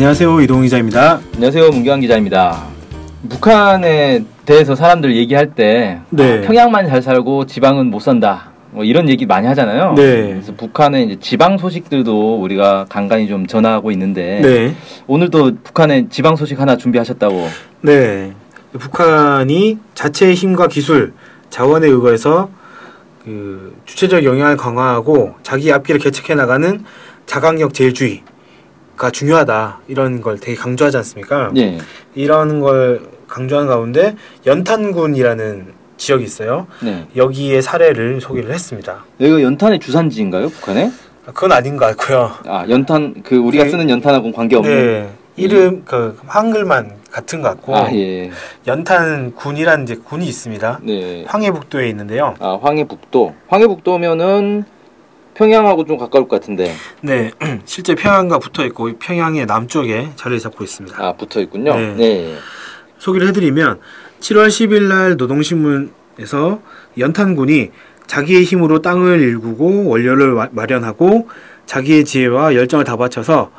안녕하세요 이동 기자입니다. 안녕하세요 문경환 기자입니다. 북한에 대해서 사람들 얘기할 때 네. 아, 평양만 잘 살고 지방은 못 산다. 뭐 이런 얘기 많이 하잖아요. 네. 그래서 북한의 이제 지방 소식들도 우리가 간간히 좀 전하고 있는데 네. 오늘도 북한의 지방 소식 하나 준비하셨다고. 네. 북한이 자체의 힘과 기술, 자원에 의거해서 그 주체적 영향을 강화하고 자기 앞길을 개척해 나가는 자강력 제일주의 가 중요하다 이런 걸 되게 강조하지 않습니까? 예. 이런 걸 강조한 가운데 연탄군이라는 지역이 있어요. 네. 여기에 사례를 소개를 했습니다. 여기가 연탄의 주산지인가요, 북한에? 그건 아닌 것 같고요. 아 연탄 그 우리가 네. 쓰는 연탄하고는 관계 없는. 네. 이름 그 한글만 같은 것 같고 아 예. 연탄 군이라는 이제 군이 있습니다. 네. 황해북도에 있는데요. 아 황해북도. 황해북도면은 평양하고 좀 가까울 것 같은데. 네, 실제 평양과 붙어 있고 평양의 남쪽에 자리를 잡고 있습니다. 아 붙어 있군요. 네. 네. 소개를 해드리면 7월 10일 날 노동신문에서 연탄군이 자기의 힘으로 땅을 일구고 원료를 와- 마련하고 자기의 지혜와 열정을 다 바쳐서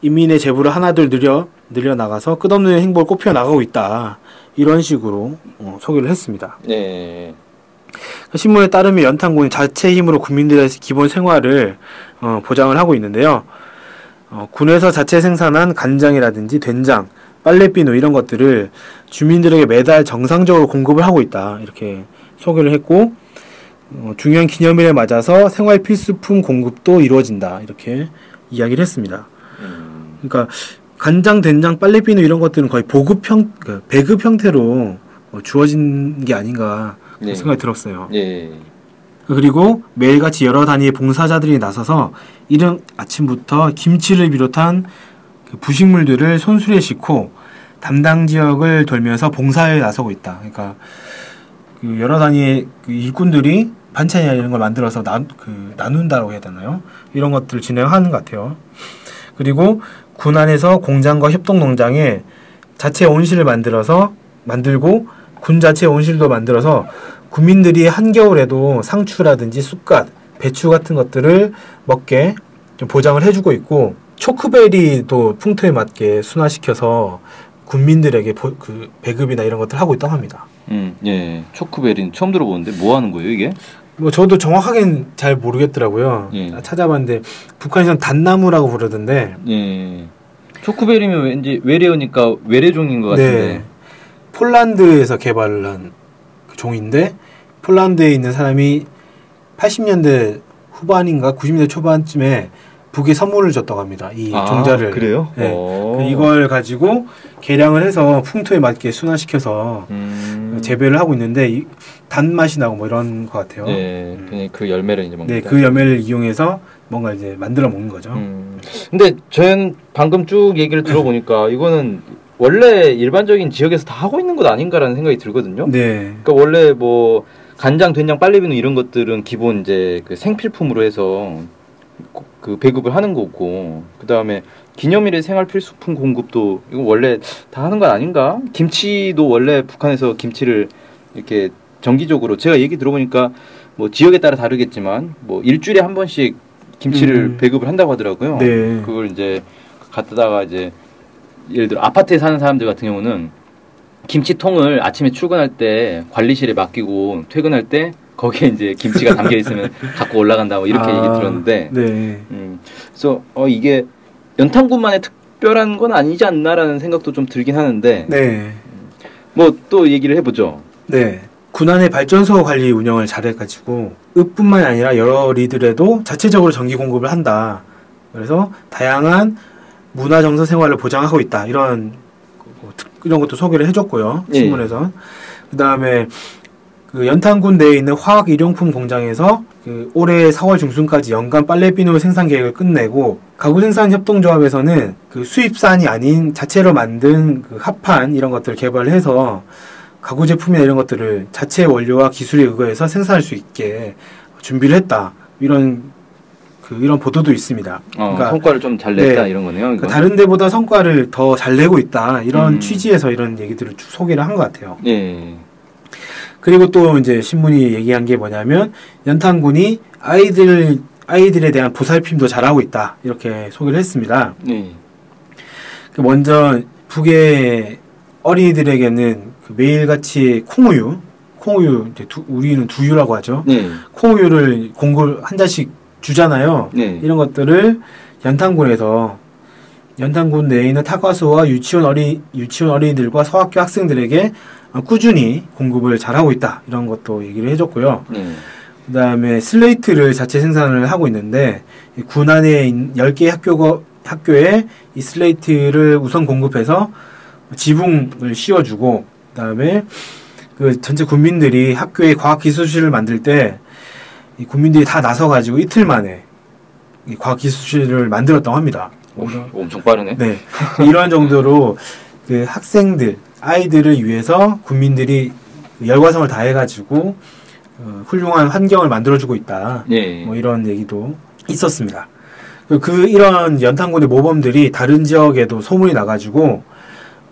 인민의 재부를 하나둘 늘려 늘려 나가서 끝없는 행보를 꽃피워 나가고 있다. 이런 식으로 어, 소개를 했습니다. 네. 신문에 따르면 연탄군이 자체 힘으로 국민들의 기본 생활을 어, 보장을 하고 있는데요. 어, 군에서 자체 생산한 간장이라든지 된장, 빨래비누 이런 것들을 주민들에게 매달 정상적으로 공급을 하고 있다. 이렇게 소개를 했고 어, 중요한 기념일에 맞아서 생활 필수품 공급도 이루어진다. 이렇게 이야기를 했습니다. 음. 그러니까 간장, 된장, 빨래비누 이런 것들은 거의 보급 형, 그 배급 형태로 어, 주어진 게 아닌가 네. 생각이 들었어요. 예. 그리고 매일같이 여러 단위의 봉사자들이 나서서 이른 아침부터 김치를 비롯한 그 부식물들을 손수레 싣고 담당 지역을 돌면서 봉사에 나서고 있다. 그러니까 그 여러 단위의 그 일꾼들이 반찬이나 이런 걸 만들어서 나, 그 나눈다고 해야 되나요? 이런 것들을 진행하는 것 같아요. 그리고 군 안에서 공장과 협동 농장에 자체 온실을 만들어서 만들고 군 자체 온실도 만들어서 국민들이 한겨울에도 상추라든지 쑥갓, 배추 같은 것들을 먹게 좀 보장을 해주고 있고 초크베리도 풍토에 맞게 순화시켜서 국민들에게 보- 그 배급이나 이런 것들 을 하고 있다고 합니다. 음, 예. 초크베리는 처음 들어보는데 뭐 하는 거예요, 이게? 뭐 저도 정확하게는 잘 모르겠더라고요. 예. 찾아봤는데 북한에서는 단나무라고 부르던데 예. 초크베리면 왠지 외래어니까 외래종인 것 같은데. 네. 폴란드에서 개발을 한 그 종인데 폴란드에 있는 사람이 80년대 후반인가 90년대 초반쯤에 북에 선물을 줬다고 합니다. 이 아, 종자를. 그래요? 네. 오. 이걸 가지고 개량을 해서 풍토에 맞게 순화시켜서 음. 재배를 하고 있는데 이, 단맛이 나고 뭐 이런 것 같아요. 예. 그냥 그 열매를 이제 먹는 네, 그 열매를 이용해서 뭔가 이제 만들어 먹는 거죠. 음. 근데 저는 방금 쭉 얘기를 들어보니까 이거는 원래 일반적인 지역에서 다 하고 있는 것 아닌가라는 생각이 들거든요. 네. 그러니까 원래 뭐 간장, 된장, 빨래비누 이런 것들은 기본 이제 그 생필품으로 해서 고- 그 배급을 하는 거고 그 다음에 기념일의 생활 필수품 공급도 이거 원래 다 하는 건 아닌가? 김치도 원래 북한에서 김치를 이렇게 정기적으로 제가 얘기 들어보니까 뭐 지역에 따라 다르겠지만 뭐 일주일에 한 번씩 김치를 음. 배급을 한다고 하더라고요. 네. 그걸 이제 갖다가 이제 예를 들어 아파트에 사는 사람들 같은 경우는 김치통을 아침에 출근할 때 관리실에 맡기고 퇴근할 때 거기에 이제 김치가 담겨 있으면 갖고 올라간다 뭐 이렇게 아, 얘기 들었는데 네. 음, 그래서 어 이게 연탄군만의 특별한 건 아니지 않나라는 생각도 좀 들긴 하는데 네. 뭐또 얘기를 해보죠. 네. 군안의 발전소 관리 운영을 잘해가지고 읍뿐만 아니라 여러 리들에도 자체적으로 전기 공급을 한다. 그래서 다양한 문화 정서 생활을 보장하고 있다. 이런 뭐 특- 이런 것도 소개를 해줬고요 예. 신문에서. 그 다음에 그 연탄군 내에 있는 화학 일용품 공장에서 그 올해 4월 중순까지 연간 빨래비누 생산 계획을 끝내고 가구 생산 협동조합에서는 그 수입산이 아닌 자체로 만든 그 합판 이런 것들을 개발을 해서 가구 제품이나 이런 것들을 자체 원료와 기술에 의거해서 생산할 수 있게 준비를 했다. 이런 그 이런 보도도 있습니다. 어, 그러니까 성과를 좀 잘 냈다 네. 이런 거네요. 그러니까. 다른 데보다 성과를 더 잘 내고 있다. 이런 음. 취지에서 이런 얘기들을 쭉 소개를 한 것 같아요. 예. 그리고 또 이제 신문이 얘기한 게 뭐냐면 연탄군이 아이들 아이들에 대한 보살핌도 잘하고 있다. 이렇게 소개를 했습니다. 예. 그 먼저 북의 어린이들에게는 그 매일같이 콩우유, 콩우유 이제 두, 우리는 두유라고 하죠. 네. 콩우유를 공굴 한 잔씩 주잖아요. 네. 이런 것들을 연탄군에서 연탄군 내에 있는 타과수와 유치원 어린 유치원 어린이들과 서학교 학생들에게 어, 꾸준히 공급을 잘하고 있다 이런 것도 얘기를 해줬고요. 네. 그다음에 슬레이트를 자체 생산을 하고 있는데 이군 안에 10개 학교가 학교에 이 슬레이트를 우선 공급해서 지붕을 씌워주고 그다음에 그 전체 군민들이 학교에 과학기술실을 만들 때 이 군민들이 다 나서가지고 이틀 만에 이 과학기술실을 만들었다고 합니다. 오, 엄청 빠르네. 네. 이러한 정도로 그 학생들, 아이들을 위해서 국민들이 열과성을 다해가지고 어, 훌륭한 환경을 만들어주고 있다. 네. 뭐 이런 얘기도 있었습니다. 그, 그 이런 연탄군의 모범들이 다른 지역에도 소문이 나가지고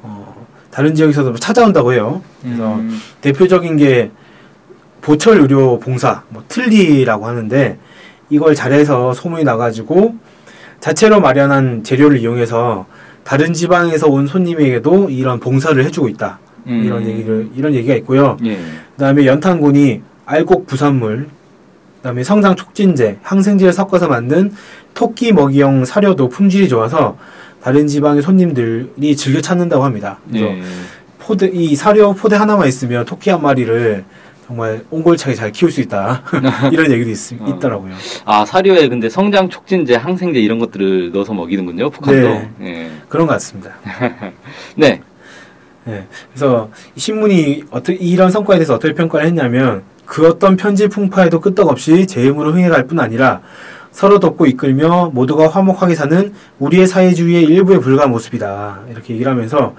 어, 다른 지역에서도 찾아온다고 해요. 그래서 음, 대표적인 게 보철 의료 봉사, 뭐 틀리라고 하는데 이걸 잘해서 소문이 나가지고 자체로 마련한 재료를 이용해서 다른 지방에서 온 손님에게도 이런 봉사를 해주고 있다. 음. 이런 얘기를 이런 얘기가 있고요. 예. 그다음에 연탄군이 알곡 부산물, 그다음에 성장 촉진제, 항생제를 섞어서 만든 토끼 먹이용 사료도 품질이 좋아서 다른 지방의 손님들이 즐겨 찾는다고 합니다. 그래서 예. 포대 이 사료 포대 하나만 있으면 토끼 한 마리를 정말 옹골차게 잘 키울 수 있다 이런 얘기도 있, 어. 있더라고요. 아 사료에 근데 성장 촉진제, 항생제 이런 것들을 넣어서 먹이는군요. 북한도. 네. 예. 그런 것 같습니다. 네. 네. 그래서 이 신문이 어떻게 이런 성과에 대해서 어떻게 평가를 했냐면 그 어떤 편지 풍파에도 끄떡없이 제 힘으로 흥해갈 뿐 아니라 서로 돕고 이끌며 모두가 화목하게 사는 우리의 사회주의의 일부에 불과한 모습이다 이렇게 얘기를 하면서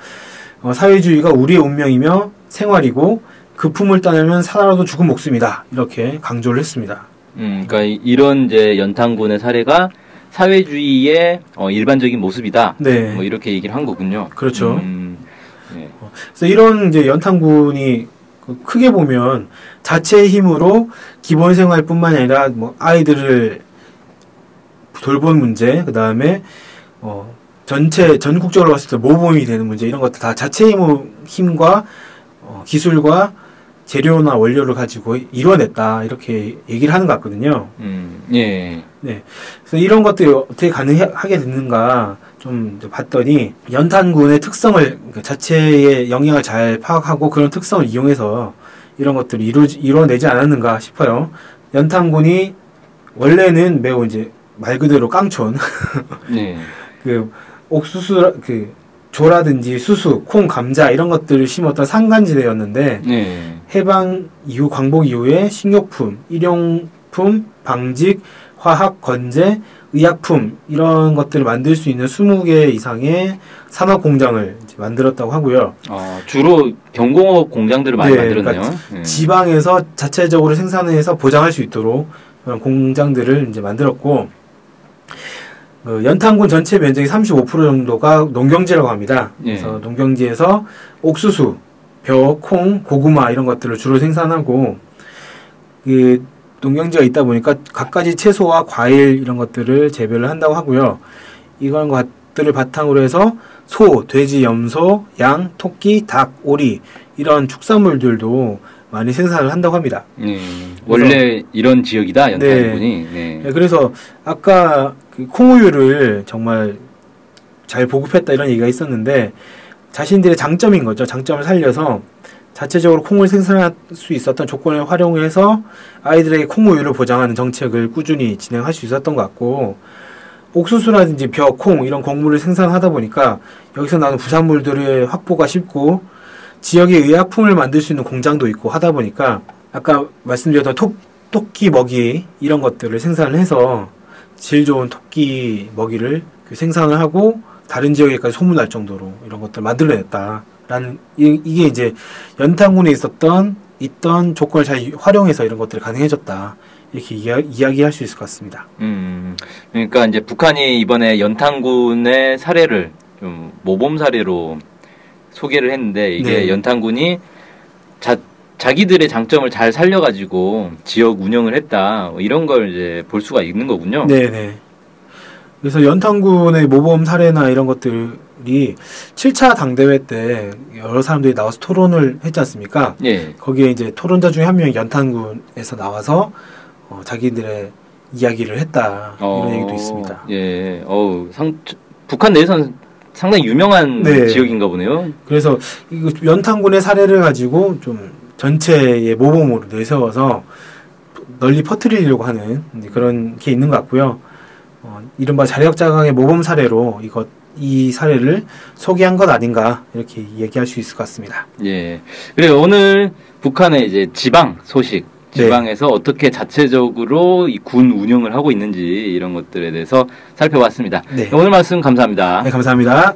어, 사회주의가 우리의 운명이며 생활이고 그 품을 따내면 살아라도 죽은 목숨이다 이렇게 강조를 했습니다. 음, 그러니까 이- 이런 이제 연탄군의 사례가 사회주의의 어, 일반적인 모습이다. 네. 뭐 이렇게 얘기를 한 거군요. 그렇죠. 음, 네. 그래서 이런 이제 연탄군이 그 크게 보면 자체의 힘으로 기본 생활뿐만 아니라 뭐 아이들을 돌보는 문제, 그 다음에 어 전체 전국적으로 봤을 때 모범이 되는 문제 이런 것들 다 자체의 힘- 힘과 어, 기술과 재료나 원료를 가지고 이뤄냈다 이렇게 얘기를 하는 것 같거든요. 음, 예. 그래서 이런 것들이 어떻게 가능하게 됐는가 좀 봤더니 연탄군의 특성을 그 자체의 영향을 잘 파악하고 그런 특성을 이용해서 이런 것들을 이루, 이뤄내지 않았는가 싶어요. 연탄군이 원래는 매우 이제 말 그대로 깡촌 네. 그 옥수수 그 조라든지 수수, 콩, 감자 이런 것들을 심었던 산간지대였는데 네. 해방 이후 광복 이후에 식료품, 일용품, 방직, 화학, 건재, 의약품 이런 것들을 만들 수 있는 20개 이상의 산업 공장을 만들었다고 하고요. 어, 주로 경공업 공장들을 많이 네, 만들었네요. 그러니까 네. 지방에서 자체적으로 생산해서 보장할 수 있도록 그런 공장들을 이제 만들었고 어, 연탄군 전체 면적의 35% 정도가 농경지라고 합니다. 예. 그래서 농경지에서 옥수수, 벼, 콩, 고구마 이런 것들을 주로 생산하고 그 농경지가 있다 보니까 갖가지 채소와 과일 이런 것들을 재배를 한다고 하고요. 이런 것들을 바탕으로 해서 소, 돼지, 염소, 양, 토끼, 닭, 오리 이런 축산물들도 많이 생산을 한다고 합니다. 네. 원래 이런 지역이다 연탄군이. 네. 네, 그래서 아까 그 콩우유를 정말 잘 보급했다 이런 얘기가 있었는데 자신들의 장점인 거죠. 장점을 살려서 자체적으로 콩을 생산할 수 있었던 조건을 활용해서 아이들에게 콩 우유를 보장하는 정책을 꾸준히 진행할 수 있었던 것 같고 옥수수라든지 벼, 콩 이런 곡물을 생산하다 보니까 여기서 나오는 부산물들의 확보가 쉽고 지역의 의약품을 만들 수 있는 공장도 있고 하다 보니까 아까 말씀드렸던 토, 토끼 먹이 이런 것들을 생산을 해서 질 좋은 토끼 먹이를 그 생산을 하고 다른 지역에까지 소문날 정도로 이런 것들을 만들어냈다라는 이, 이게 이제 연탄군에 있었던 있던 조건을 잘 활용해서 이런 것들이 가능해졌다 이렇게 이야, 이야 기할 수 있을 것 같습니다. 음, 그러니까 이제 북한이 이번에 연탄군의 사례를 좀 모범 사례로 소개를 했는데 이게 네. 연탄군이 자, 자기들의 장점을 잘 살려가지고 지역 운영을 했다 뭐 이런 걸 이제 볼 수가 있는 거군요. 네네. 그래서 연탄군의 모범 사례나 이런 우리 7차 당대회 때 여러 사람들이 나와서 토론을 했지 않습니까? 예. 거기에 이제 토론자 중에 한 명이 연탄군에서 나와서 어, 자기들의 이야기를 했다 이런 얘기도 있습니다. 예. 어우, 상, 북한 내에서는 상당히 유명한 네. 지역인가 보네요. 그래서 이거 연탄군의 사례를 가지고 좀 전체의 모범으로 내세워서 널리 퍼뜨리려고 하는 그런 게 있는 것 같고요. 어, 이른바 자력자강의 모범 사례로 이것 이 사례를 소개한 것 아닌가 이렇게 얘기할 수 있을 것 같습니다. 예. 그리고 오늘 북한의 이제 지방 소식, 네. 지방에서 어떻게 자체적으로 이 군 운영을 하고 있는지 이런 것들에 대해서 살펴봤습니다. 네. 오늘 말씀 감사합니다. 네, 감사합니다.